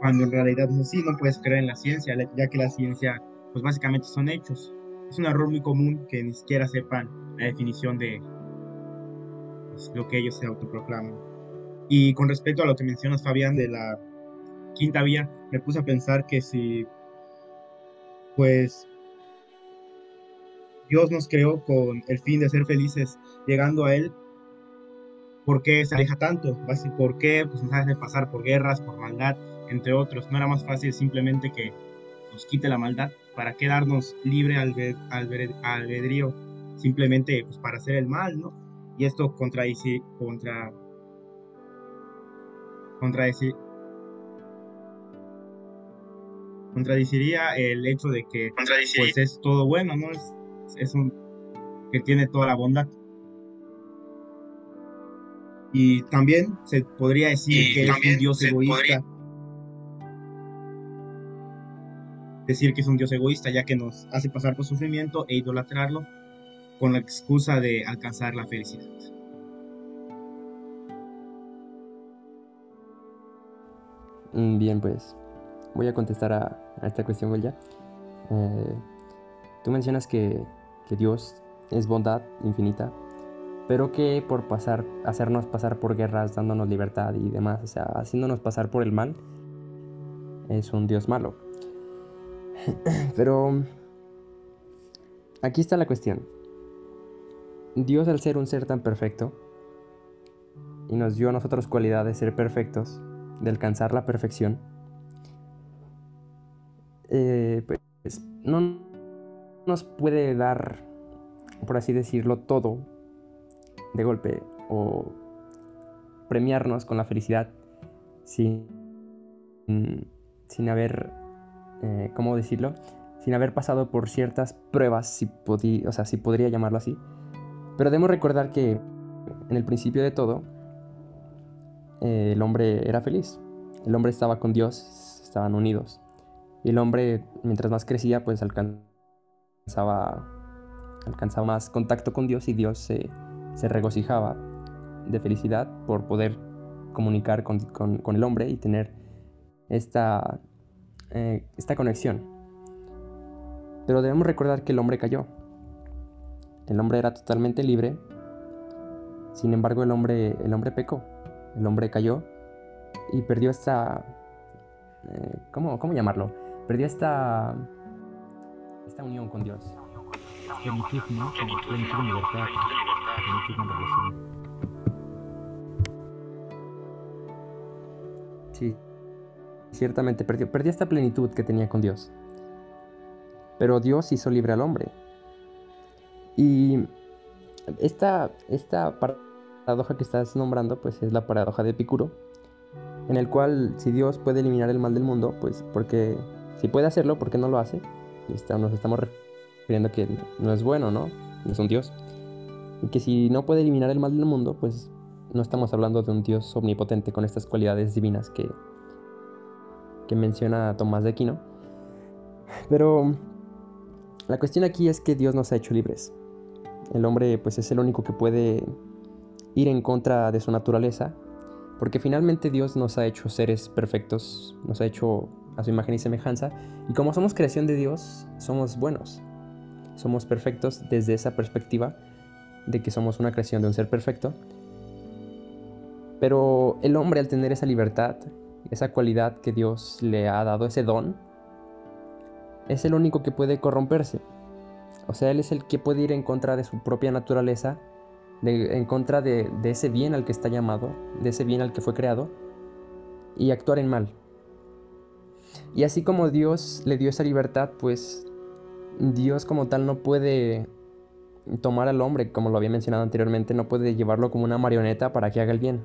B: Cuando en realidad no es no puedes creer en la ciencia, ya que la ciencia, pues básicamente son hechos. Es un error muy común que ni siquiera sepan la definición de, lo que ellos se autoproclaman. Y con respecto a lo que mencionas, Fabián, de la quinta vía, me puse a pensar que si, pues, Dios nos creó con el fin de ser felices, llegando a Él, ¿por qué se aleja tanto? ¿Por qué pues, nos hace pasar por guerras, por maldad, entre otros? ¿No era más fácil simplemente que nos quite la maldad? ¿Para quedarnos libre albedrío? Simplemente pues, para hacer el mal, ¿no? y esto contradice, contra, contradice, contradiciría el hecho de que pues es todo bueno, ¿no? Es, es un que tiene toda la bondad. Y también se podría decir que es un dios egoísta. Decir que es un dios egoísta, ya que nos hace pasar por sufrimiento e idolatrarlo con la excusa de alcanzar la felicidad.
A: Mm, bien, pues voy a contestar a, esta cuestión, ya. Eh, tú mencionas que, Dios es bondad infinita, pero que por pasar, hacernos pasar por guerras, dándonos libertad y demás, o sea, haciéndonos pasar por el mal, es un Dios malo. Pero aquí está la cuestión. Dios al ser un ser tan perfecto y nos dio a nosotros cualidad de ser perfectos, de alcanzar la perfección, eh, pues no nos puede dar, por así decirlo, todo de golpe o premiarnos con la felicidad sin, sin haber, eh, ¿cómo decirlo? Sin haber pasado por ciertas pruebas, si, o sea, si podría llamarlo así, pero debemos recordar que en el principio de todo, eh, el hombre era feliz. El hombre estaba con Dios, estaban unidos. Y el hombre, mientras más crecía, pues alcanzaba, alcanzaba más contacto con Dios y Dios se, regocijaba de felicidad por poder comunicar con, el hombre y tener esta, eh, esta conexión. Pero debemos recordar que el hombre cayó. El hombre era totalmente libre. Sin embargo, el hombre, el hombre pecó. El hombre cayó y perdió esta... Eh, ¿cómo, llamarlo? Perdió esta... Esta unión con Dios. Sí, ciertamente perdió, perdió esta plenitud que tenía con Dios. Pero Dios hizo libre al hombre. Y esta, esta paradoja que estás nombrando pues es la paradoja de Epicuro, en el cual si Dios puede eliminar el mal del mundo, pues porque si puede hacerlo, ¿por qué no lo hace? Nos estamos refiriendo que no es bueno, ¿no? No es un Dios. Y que si no puede eliminar el mal del mundo, pues no estamos hablando de un Dios omnipotente con estas cualidades divinas que, que menciona Tomás de Aquino. Pero la cuestión aquí es que Dios nos ha hecho libres. El hombre pues es el único que puede ir en contra de su naturaleza, porque finalmente Dios nos ha hecho seres perfectos, nos ha hecho a su imagen y semejanza, y como somos creación de Dios, somos buenos, somos perfectos desde esa perspectiva de que somos una creación de un ser perfecto. Pero el hombre al tener esa libertad, esa cualidad que Dios le ha dado, ese don, es el único que puede corromperse. O sea, Él es el que puede ir en contra de su propia naturaleza, en contra de, de ese bien al que está llamado, de ese bien al que fue creado, y actuar en mal. Y así como Dios le dio esa libertad, pues Dios como tal no puede tomar al hombre, como lo había mencionado anteriormente, no puede llevarlo como una marioneta para que haga el bien,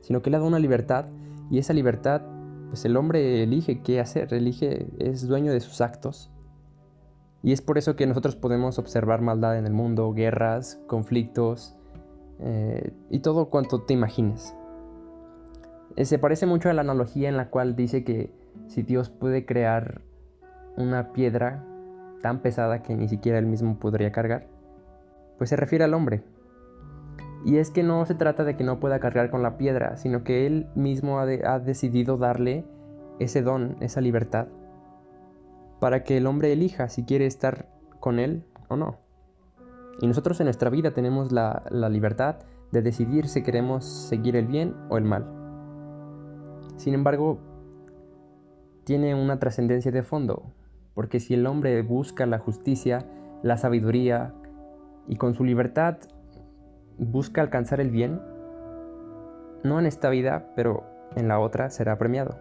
A: sino que le da una libertad y esa libertad pues el hombre elige qué hacer, elige, es dueño de sus actos. Y es por eso que nosotros podemos observar maldad en el mundo, guerras, conflictos eh, y todo cuanto te imagines. Eh, se parece mucho a la analogía en la cual dice que si Dios puede crear una piedra tan pesada que ni siquiera él mismo podría cargar, pues se refiere al hombre. Y es que no se trata de que no pueda cargar con la piedra, sino que él mismo ha, decidido darle ese don, esa libertad, para que el hombre elija si quiere estar con él o no. Y nosotros en nuestra vida tenemos la, libertad de decidir si queremos seguir el bien o el mal. Sin embargo, tiene una trascendencia de fondo, porque si el hombre busca la justicia, la sabiduría, y con su libertad busca alcanzar el bien, no en esta vida, pero en la otra será premiado.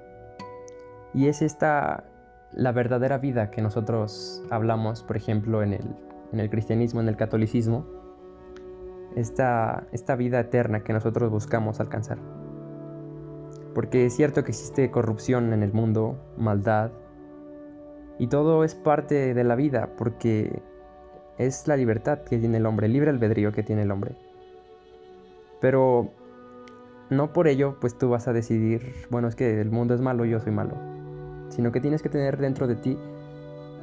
A: Y es esta la verdadera vida que nosotros hablamos, por ejemplo, en el, en el cristianismo, en el catolicismo, esta, esta vida eterna que nosotros buscamos alcanzar. Porque es cierto que existe corrupción en el mundo, maldad, y todo es parte de la vida, porque es la libertad que tiene el hombre, el libre albedrío que tiene el hombre. Pero no por ello, pues tú vas a decidir, bueno, es que el mundo es malo, yo soy malo. Sino que tienes que tener dentro de ti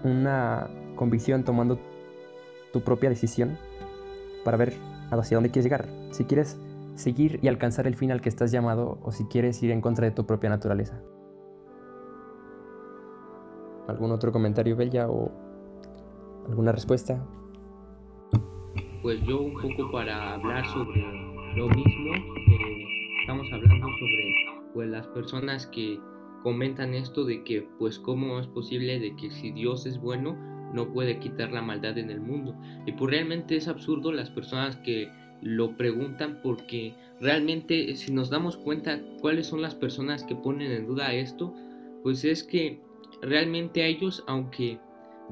A: una convicción tomando tu propia decisión para ver hacia dónde quieres llegar. Si quieres seguir y alcanzar el fin al que estás llamado o si quieres ir en contra de tu propia naturaleza. ¿Algún otro comentario, Bella, o alguna respuesta?
E: Pues yo un poco para hablar sobre lo mismo, eh, estamos hablando sobre pues, las personas que comentan esto de que pues cómo es posible de que si Dios es bueno no puede quitar la maldad en el mundo. Y pues realmente es absurdo las personas que lo preguntan porque realmente si nos damos cuenta cuáles son las personas que ponen en duda esto, pues es que realmente a ellos, aunque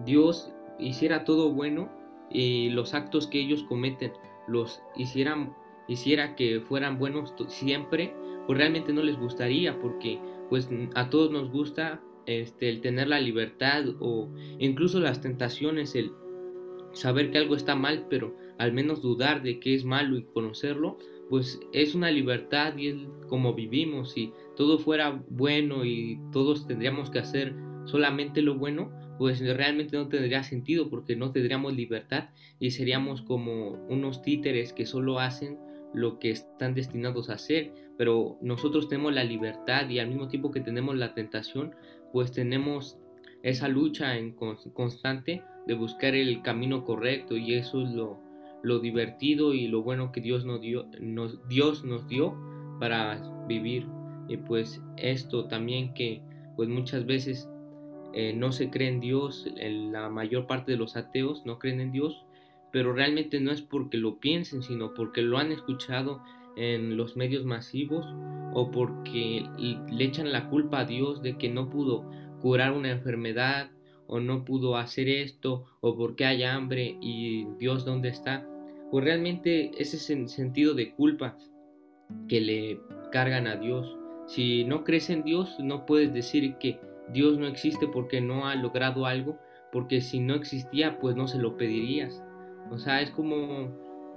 E: Dios hiciera todo bueno, y los actos que ellos cometen los hicieran hiciera que fueran buenos siempre, pues realmente no les gustaría porque pues a todos nos gusta este, el tener la libertad o incluso las tentaciones, el saber que algo está mal, pero al menos dudar de que es malo y conocerlo, pues es una libertad y es como vivimos. Si todo fuera bueno y todos tendríamos que hacer solamente lo bueno, pues realmente no tendría sentido porque no tendríamos libertad y seríamos como unos títeres que solo hacen lo que están destinados a hacer, pero nosotros tenemos la libertad y al mismo tiempo que tenemos la tentación, pues tenemos esa lucha en constante de buscar el camino correcto y eso es lo, lo divertido y lo bueno que Dios nos dio, Dios nos dio para vivir. Y pues esto también que pues muchas veces eh, no se cree en Dios, la mayor parte de los ateos no creen en Dios pero realmente no es porque lo piensen, sino porque lo han escuchado en los medios masivos o porque le echan la culpa a Dios de que no pudo curar una enfermedad o no pudo hacer esto o porque hay hambre y Dios dónde está. pues realmente ese sentido de culpa que le cargan a Dios. Si no crees en Dios, no puedes decir que Dios no existe porque no ha logrado algo, porque si no existía, pues no se lo pedirías. O sea, es como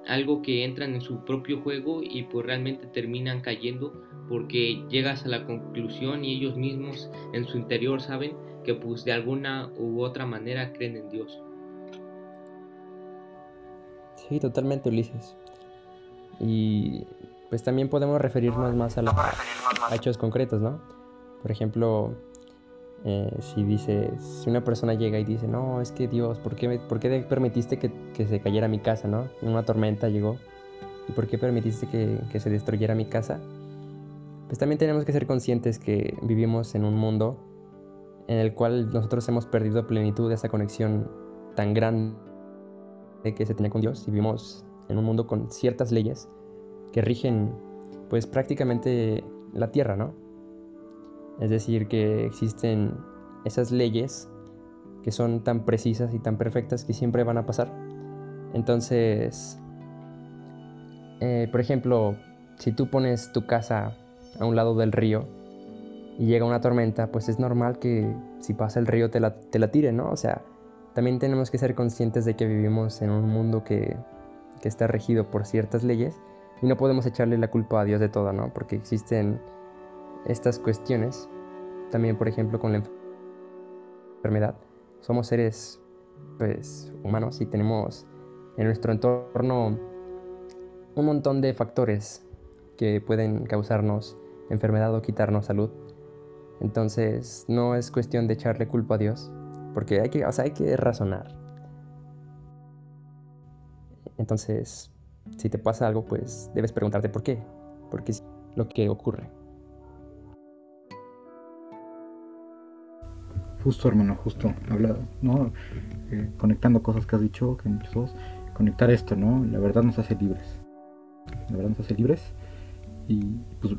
E: algo que entran en su propio juego y pues realmente terminan cayendo porque llegas a la conclusión y ellos mismos en su interior saben que pues de alguna u otra manera creen en Dios.
A: Sí, totalmente Ulises. Y pues también podemos referirnos más a, los hechos concretos, ¿no? Por ejemplo, eh, si dices, si una persona llega y dice, no, es que Dios, ¿por qué, por qué permitiste que, que, se cayera mi casa, no? Una tormenta llegó. ¿Y por qué permitiste que, que se destruyera mi casa? Pues también tenemos que ser conscientes que vivimos en un mundo en el cual nosotros hemos perdido plenitud de esa conexión tan grande que se tenía con Dios y vivimos en un mundo con ciertas leyes que rigen pues prácticamente la tierra, ¿no? Es decir, que existen esas leyes que son tan precisas y tan perfectas que siempre van a pasar. Entonces, eh, por ejemplo, si tú pones tu casa a un lado del río y llega una tormenta, pues es normal que si pasa el río te la, te la tire, ¿no? O sea, también tenemos que ser conscientes de que vivimos en un mundo que, que está regido por ciertas leyes y no podemos echarle la culpa a Dios de todo, ¿no? Porque existen estas cuestiones, también por ejemplo con la enfermedad, somos seres pues humanos y tenemos en nuestro entorno un montón de factores que pueden causarnos enfermedad o quitarnos salud. Entonces no es cuestión de echarle culpa a Dios, porque hay que, o sea, hay que razonar. Entonces, si te pasa algo, pues debes preguntarte por qué, porque es lo que ocurre.
D: Justo, hermano, justo, hablado, ¿no? Eh, conectando cosas que has dicho, que muchos conectar esto, ¿no? La verdad nos hace libres. La verdad nos hace libres y pues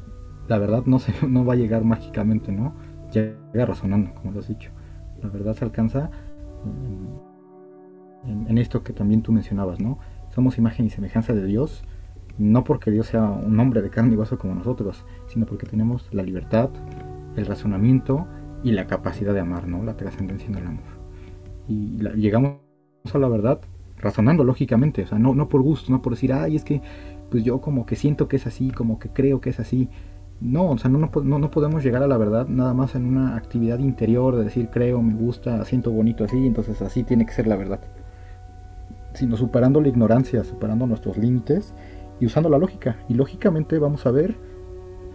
D: la verdad no, se, no va a llegar mágicamente, ¿no? Llega razonando, como lo has dicho. La verdad se alcanza en, en, esto que también tú mencionabas, ¿no? Somos imagen y semejanza de Dios, no porque Dios sea un hombre de carne y hueso como nosotros, sino porque tenemos la libertad, el razonamiento y la capacidad de amar, ¿no? La trascendencia en el amor. Y llegamos a la verdad razonando lógicamente, o sea, no, no por gusto, no por decir, ay, es que pues yo como que siento que es así, como que creo que es así. No, o sea, no, no, no, podemos llegar a la verdad nada más en una actividad interior de decir creo, me gusta, siento bonito así, entonces así tiene que ser la verdad. Sino superando la ignorancia, superando nuestros límites y usando la lógica. Y lógicamente vamos a ver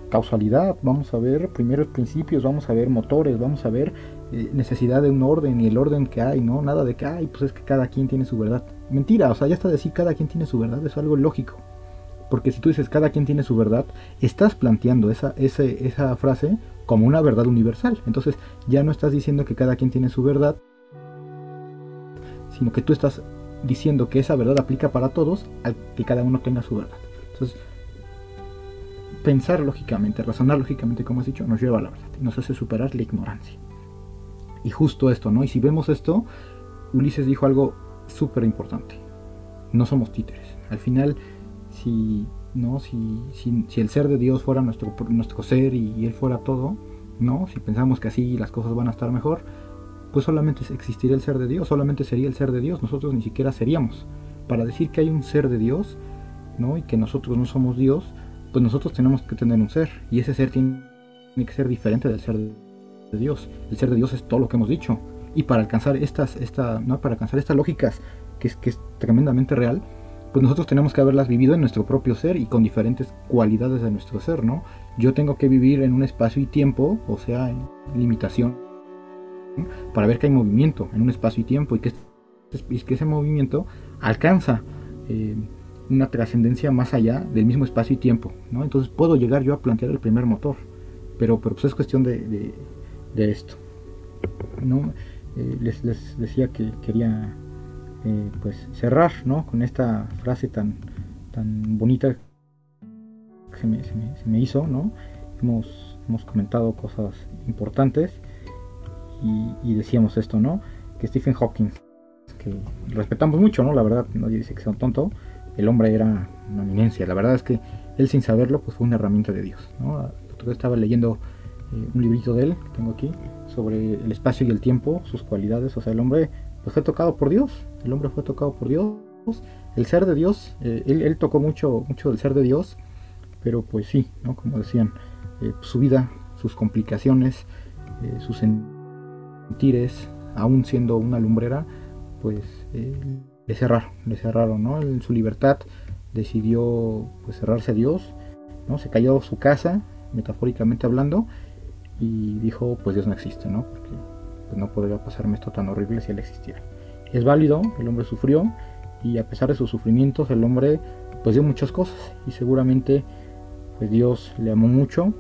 D: causalidad, vamos a ver primeros principios, vamos a ver motores, vamos a ver eh, necesidad de un orden y el orden que hay, ¿no? Nada de que, ay, pues es que cada quien tiene su verdad. Mentira, o sea, ya está decir cada quien tiene su verdad, es algo lógico. Porque si tú dices cada quien tiene su verdad, estás planteando esa, esa frase como una verdad universal. Entonces ya no estás diciendo que cada quien tiene su verdad, sino que tú estás diciendo que esa verdad aplica para todos al que cada uno tenga su verdad. Entonces, pensar lógicamente, razonar lógicamente, como has dicho, nos lleva a la verdad y nos hace superar la ignorancia. Y justo esto, ¿no? Y si vemos esto, Ulises dijo algo súper importante. No somos títeres. Al final, si, ¿no? Si, si, el ser de Dios fuera nuestro, nuestro ser y, Él fuera todo, ¿no? Si pensamos que así las cosas van a estar mejor, pues solamente existiría el ser de Dios, solamente sería el ser de Dios, nosotros ni siquiera seríamos. Para decir que hay un ser de Dios, ¿no? Y que nosotros no somos Dios, pues nosotros tenemos que tener un ser, y ese ser tiene, que ser diferente del ser de Dios. El ser de Dios es todo lo que hemos dicho. Y para alcanzar estas, esta, ¿no? para alcanzar estas lógicas, que es, que es tremendamente real, pues nosotros tenemos que haberlas vivido en nuestro propio ser y con diferentes cualidades de nuestro ser, ¿no? Yo tengo que vivir en un espacio y tiempo, o sea, en limitación, para ver que hay movimiento en un espacio y tiempo y que, que ese movimiento alcanza eh, una trascendencia más allá del mismo espacio y tiempo, ¿no? Entonces puedo llegar yo a plantear el primer motor, pero, pero pues es cuestión de, de, esto, ¿no? Eh, les, les decía que quería eh, pues cerrar ¿no? con esta frase tan, tan bonita que se me, se me, hizo. ¿no? Hemos, hemos, comentado cosas importantes y, decíamos esto, ¿no? que Stephen Hawking, que respetamos mucho, ¿no? la verdad, nadie dice que sea un tonto, el hombre era una eminencia. La verdad es que él sin saberlo pues fue una herramienta de Dios. ¿no? Estaba leyendo eh, un librito de él, tengo aquí, sobre el espacio y el tiempo, sus cualidades. O sea, el hombre pues, fue tocado por Dios. El hombre fue tocado por Dios. El ser de Dios, eh, él, tocó mucho, mucho del ser de Dios, pero pues sí, ¿no? como decían, eh, su vida, sus complicaciones, sus sentires, aún siendo una lumbrera, pues le cerraron, le cerraron, ¿no? En su libertad decidió pues cerrarse a Dios, ¿no? Se cayó su casa, metafóricamente hablando, y dijo, pues Dios no existe, ¿no? Porque pues, no podría pasarme esto tan horrible si Él existiera. Es válido, el hombre sufrió, y a pesar de sus sufrimientos, el hombre pues dio muchas cosas, y seguramente pues Dios le amó mucho,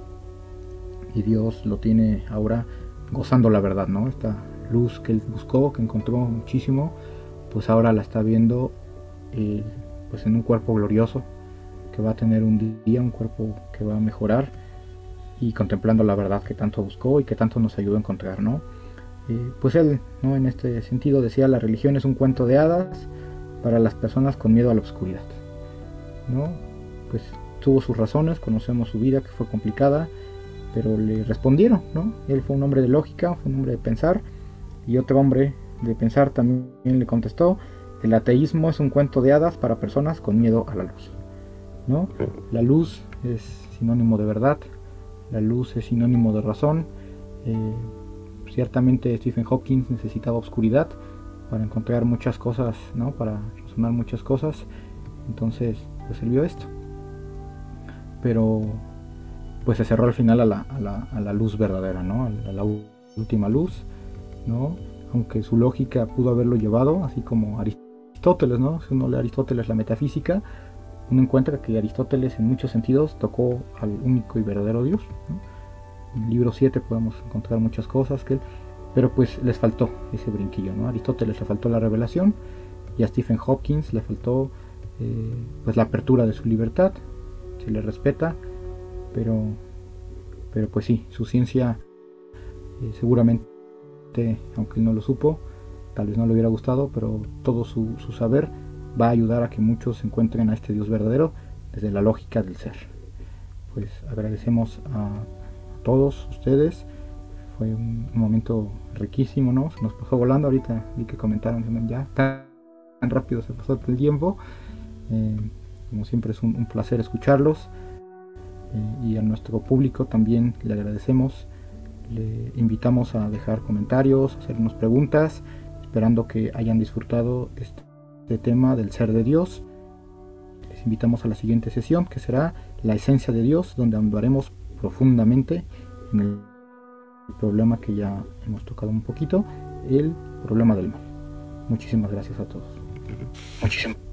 D: y Dios lo tiene ahora gozando la verdad, ¿no? Esta luz que él buscó, que encontró muchísimo, pues ahora la está viendo eh, pues en un cuerpo glorioso que va a tener un día, un cuerpo que va a mejorar y contemplando la verdad que tanto buscó y que tanto nos ayudó a encontrar, ¿no? Eh, pues él, ¿no? En este sentido decía, la religión es un cuento de hadas para las personas con miedo a la oscuridad, ¿no? Pues tuvo sus razones, conocemos su vida que fue complicada, pero le respondieron, ¿no? Él fue un hombre de lógica, fue un hombre de pensar, y otro hombre de pensar también le contestó, el ateísmo es un cuento de hadas para personas con miedo a la luz. ¿no? La luz es sinónimo de verdad, la luz es sinónimo de razón. Eh, ciertamente Stephen Hawking necesitaba oscuridad para encontrar muchas cosas, ¿no? para razonar muchas cosas. Entonces, él vio esto. Pero pues se cerró al final a la, a la, luz verdadera, ¿no? a la última luz. ¿no? Aunque su lógica pudo haberlo llevado, así como Aristóteles, ¿no? Si uno lee Aristóteles la metafísica, uno encuentra que Aristóteles en muchos sentidos tocó al único y verdadero Dios. En el libro 7 podemos encontrar muchas cosas que él, pero pues les faltó ese brinquillo, ¿no? A Aristóteles le faltó la revelación y a Stephen Hopkins le faltó eh, pues la apertura de su libertad, se le respeta, pero, pero pues sí, su ciencia eh, seguramente aunque él no lo supo, tal vez no le hubiera gustado, pero todo su, saber va a ayudar a que muchos encuentren a este Dios verdadero desde la lógica del ser. Pues agradecemos a todos ustedes. Fue un, momento riquísimo, ¿no? Se nos pasó volando. Ahorita vi que comentaron ya tan, rápido se pasó el tiempo. Eh, como siempre es un, placer escucharlos. Eh, y a nuestro público también le agradecemos le invitamos a dejar comentarios, hacernos preguntas, esperando que hayan disfrutado este tema del ser de Dios. Les invitamos a la siguiente sesión, que será la esencia de Dios, donde andaremos profundamente en el problema que ya hemos tocado un poquito, el problema del mal. Muchísimas gracias a todos.
C: Muchísimas